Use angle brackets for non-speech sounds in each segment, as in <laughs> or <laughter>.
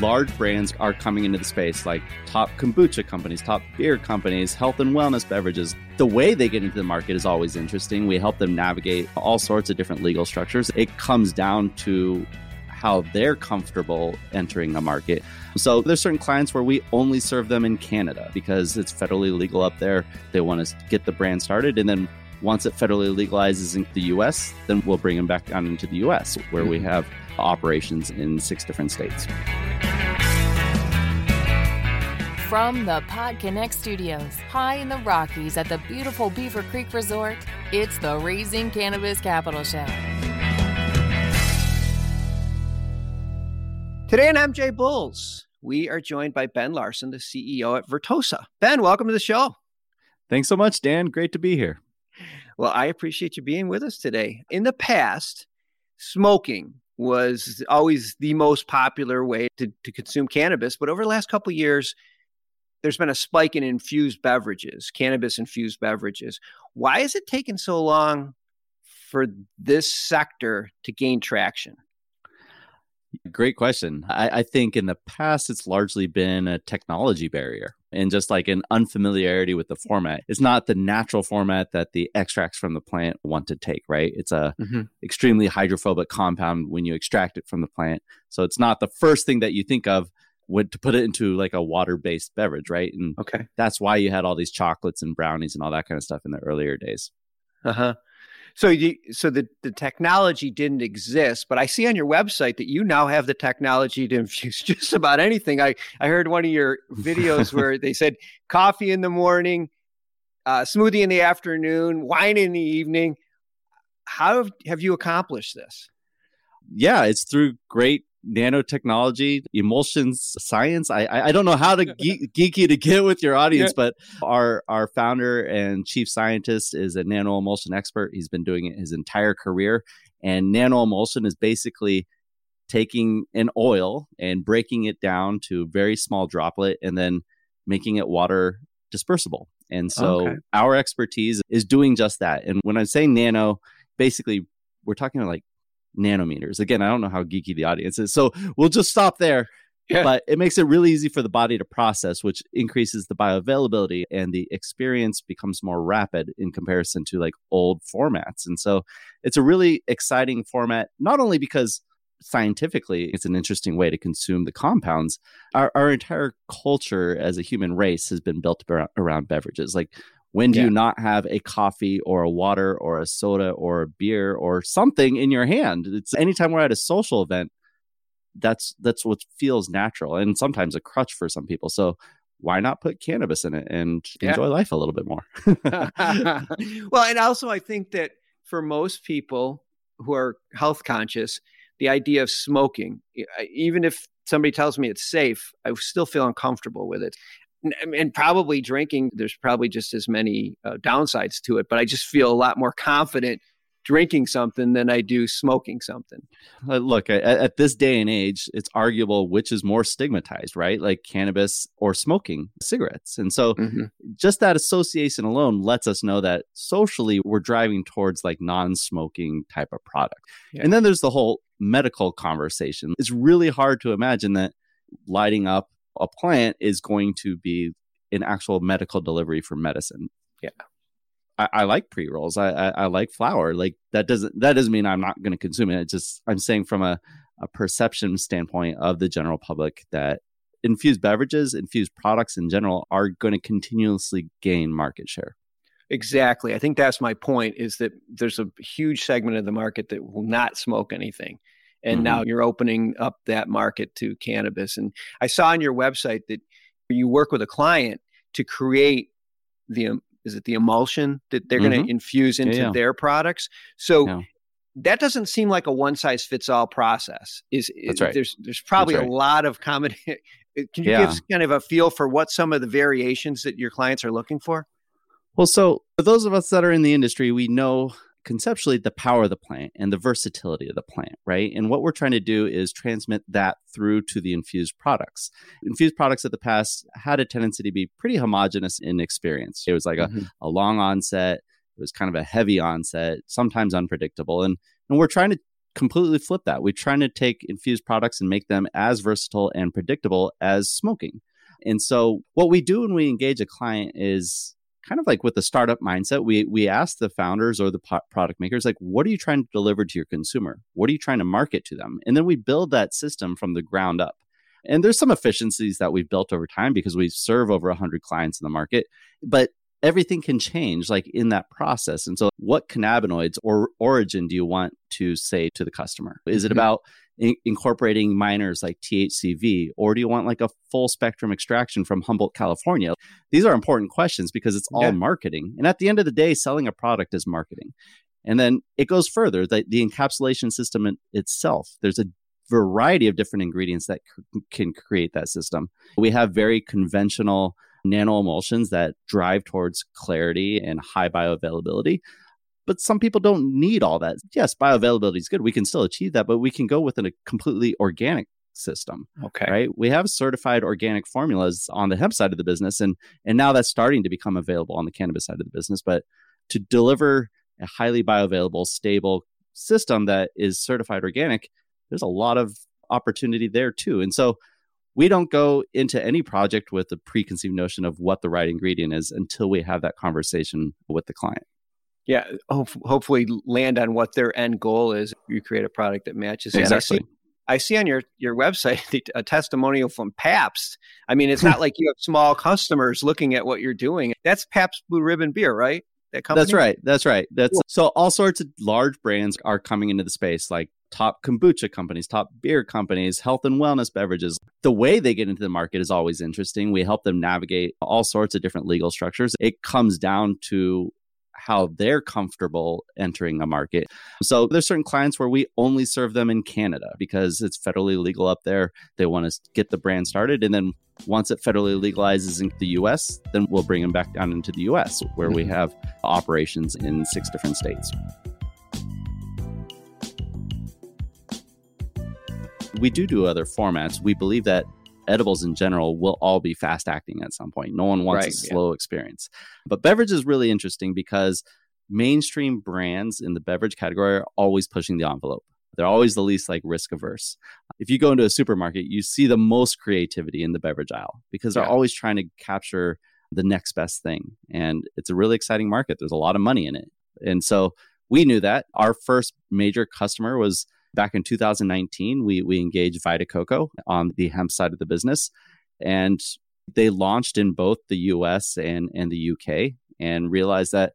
large brands are coming into the space, like top kombucha companies, top beer companies, health and wellness beverages. The way they get into the market is always interesting. We help them navigate all sorts of different legal structures. It comes down to how they're comfortable entering a market. So there's certain clients where we only serve them in Canada because it's federally legal up there. They want to get the brand started and then once it federally legalizes in the US, then we'll bring them back down into the US where we mm-hmm. have operations in six different states. From the PodConnect studios, high in the Rockies at the beautiful Beaver Creek Resort, it's the Raising Cannabis Capital Show. Today on MJ Bulls, we are joined by Ben Larson, the CEO at Vertosa. Ben, welcome to the show. Thanks so much, Dan. Great to be here. Well, I appreciate you being with us today. In the past, smoking was always the most popular way to, to consume cannabis, but over the last couple years, there's been a spike in infused beverages, cannabis infused beverages. Why is it taking so long for this sector to gain traction? Great question. I, I, think in the past, it's largely been a technology barrier and just like an unfamiliarity with the format. It's not the natural format that the extracts from the plant want to take, right? It's a mm-hmm. extremely hydrophobic compound when you extract it from the plant. So it's not the first thing that you think of when to put it into like a water-based beverage, right? And okay, that's why you had all these chocolates and brownies and all that kind of stuff in the earlier days. Uh huh. So you, so the, the technology didn't exist, but I see on your website that you now have the technology to <laughs> infuse just about anything. I, I heard one of your videos <laughs> where they said coffee in the morning, uh, smoothie in the afternoon, wine in the evening. How have, have you accomplished this? Yeah, it's through great nanotechnology, emulsions science. I I don't know how to <laughs> geek, geeky to get with your audience, yeah. but our our founder and chief scientist is a nano emulsion expert. He's been doing it his entire career, and nano emulsion is basically taking an oil and breaking it down to a very small droplet, and then making it water dispersible. And so okay. our expertise is doing just that. And when I'm saying nano, basically we're talking like nanometers. Again, I don't know how geeky the audience is. So we'll just stop there. <laughs> Yeah. But it makes it really easy for the body to process, which increases the bioavailability and the experience becomes more rapid in comparison to like old formats. And so it's a really exciting format, not only because scientifically it's an interesting way to consume the compounds our, our entire culture as a human race has been built around, around beverages like when do yeah. you not have a coffee or a water or a soda or a beer or something in your hand? It's anytime we're at a social event, that's that's what feels natural and sometimes a crutch for some people. So why not put cannabis in it and yeah. enjoy life a little bit more? <laughs> well, and also I think that for most people who are health conscious, the idea of smoking, uh, even if somebody tells me it's safe, I still feel uncomfortable with it and probably drinking there's probably just as many uh, downsides to it but i just feel a lot more confident drinking something than i do smoking something. Uh, look at, at, this day and age it's arguable which is more stigmatized right? Like cannabis or smoking cigarettes. And so mm-hmm. just that association alone lets us know that socially we're driving towards like non-smoking type of product. Yeah. and then there's the whole medical conversation. It's really hard to imagine that lighting up a plant is going to be an actual medical delivery for medicine. Yeah. I, I like pre rolls. I, I, I like flower. Like that doesn't that doesn't mean I'm not going to consume it. It's just I'm saying from a, a perception standpoint of the general public that infused beverages, infused products in general are going to continuously gain market share. Exactly. I think that's my point is that there's a huge segment of the market that will not smoke anything and mm-hmm. now you're opening up that market to cannabis and i saw on your website that you work with a client to create the is it the emulsion that they're mm-hmm. going to infuse into yeah, yeah. their products so yeah. that doesn't seem like a one size fits all process is, That's right. there's there's probably right. a lot of common <laughs> can you give us kind of a feel for what some of the variations that your clients are looking for well so for those of us that are in the industry we know conceptually the power of the plant and the versatility of the plant, right? And what we're trying to do is transmit that through to the infused products. Infused products of the past had a tendency to be pretty homogenous in experience. It was like mm-hmm. a, a long onset, it was kind of a heavy onset, sometimes unpredictable. And, and we're trying to completely flip that. We're trying to take infused products and make them as versatile and predictable as smoking. And so, what we do when we engage a client is kind of like with the startup mindset. We we ask the founders or the product makers, like, what are you trying to deliver to your consumer? What are you trying to market to them? And then we build that system from the ground up. And there's some efficiencies that we've built over time because we serve over 100 clients in the market. But everything can change like in that process. And so, what cannabinoids or origin do you want to say to the customer? Is it mm-hmm. about in- incorporating minors like THCV, or do you want like a full spectrum extraction from Humboldt, California? These are important questions because it's all yeah. marketing. And at the end of the day, selling a product is marketing. And then it goes further that the encapsulation system in itself, there's a variety of different ingredients that c- can create that system. We have very conventional nano emulsions that drive towards clarity and high bioavailability. But some people don't need all that. Yes, bioavailability is good. We can still achieve that, but we can go with a completely organic system. Okay. Right. We have certified organic formulas on the hemp side of the business, and and now that's starting to become available on the cannabis side of the business. But to deliver a highly bioavailable, stable system that is certified organic, there's a lot of opportunity there too. And so we don't go into any project with a preconceived notion of what the right ingredient is until we have that conversation with the client. Yeah, hopefully land on what their end goal is. You create a product that matches. Exactly. I see, I see on your your website <laughs> a testimonial from Pabst. I mean, it's not <laughs> like you have small customers looking at what you're doing. That's Pabst Blue Ribbon beer, right? That company? That's right. That's right. That's cool. so all sorts of large brands are coming into the space, like top kombucha companies, top beer companies, health and wellness beverages. The way they get into the market is always interesting. We help them navigate all sorts of different legal structures. It comes down to how they're comfortable entering a market. So there's certain clients where we only serve them in Canada because it's federally legal up there. They want to get the brand started and then once it federally legalizes in the US, then we'll bring them back down into the US where we mm-hmm. have operations in six different states. we do do other formats. We believe that edibles in general will all be fast acting at some point. No one wants right, a slow yeah. experience. But beverage is really interesting because mainstream brands in the beverage category are always pushing the envelope. They're always the least like risk averse. If you go into a supermarket, you see the most creativity in the beverage aisle because they're yeah. always trying to capture the next best thing. And it's a really exciting market. There's a lot of money in it. And so we knew that. Our first major customer was Back in 2019, we we engaged Vita Coco on the hemp side of the business, and they launched in both the U.S. and and the U.K. and realized that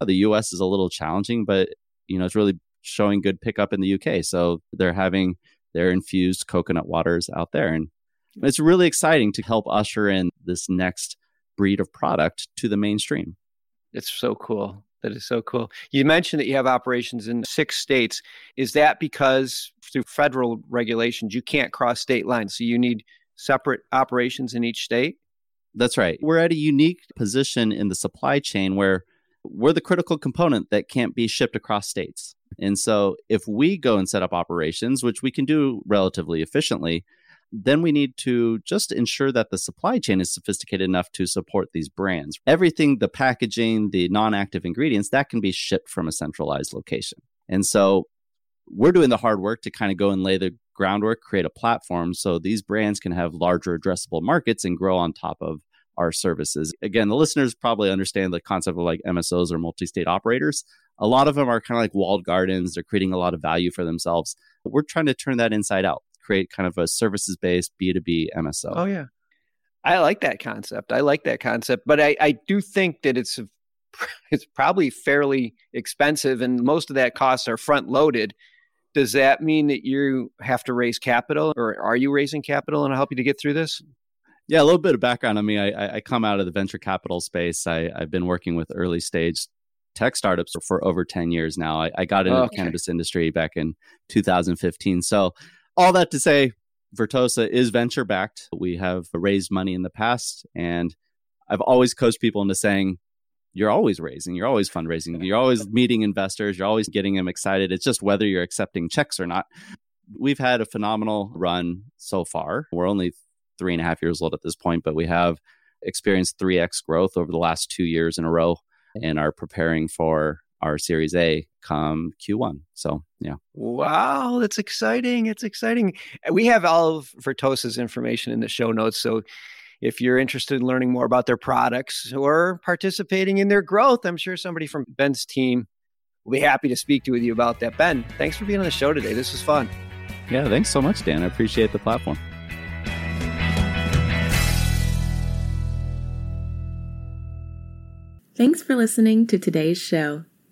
oh, the U.S. is a little challenging, but you know it's really showing good pickup in the U.K. So they're having their infused coconut waters out there, and it's really exciting to help usher in this next breed of product to the mainstream. It's so cool. That is so cool. You mentioned that you have operations in six states. Is that because through federal regulations, you can't cross state lines? So you need separate operations in each state? That's right. We're at a unique position in the supply chain where we're the critical component that can't be shipped across states. And so if we go and set up operations, which we can do relatively efficiently, then we need to just ensure that the supply chain is sophisticated enough to support these brands. Everything, the packaging, the non active ingredients, that can be shipped from a centralized location. And so we're doing the hard work to kind of go and lay the groundwork, create a platform so these brands can have larger addressable markets and grow on top of our services. Again, the listeners probably understand the concept of like MSOs or multi state operators. A lot of them are kind of like walled gardens, they're creating a lot of value for themselves. We're trying to turn that inside out create kind of a services based B2B MSO. Oh, yeah. I like that concept. I like that concept, but I, I do think that it's <laughs> it's probably fairly expensive, and most of that costs are front loaded. Does that mean that you have to raise capital, or are you raising capital, and I'll help you to get through this? Yeah, a little bit of background on me. I, I come out of the venture capital space. I, have been working with early stage tech startups for over 10 years now. I, I got into oh, okay. the cannabis industry back in 2015. So all that to say, Vertosa is venture backed. We have raised money in the past, and I've always coached people into saying, you're always raising, you're always fundraising, you're always meeting investors, you're always getting them excited. It's just whether you're accepting checks or not. We've had a phenomenal run so far. We're only three and a half years old at this point, but we have experienced 3x growth over the last two years in a row and are preparing for our Series A come Q1. So, yeah. Wow, that's exciting. It's exciting. We have all of Vertosa's information in the show notes. So, if you're interested in learning more about their products or participating in their growth, I'm sure somebody from Ben's team will be happy to speak to with you about that. Ben, thanks for being on the show today. This was fun. Yeah, thanks so much, Dan. I appreciate the platform. Thanks for listening to today's show.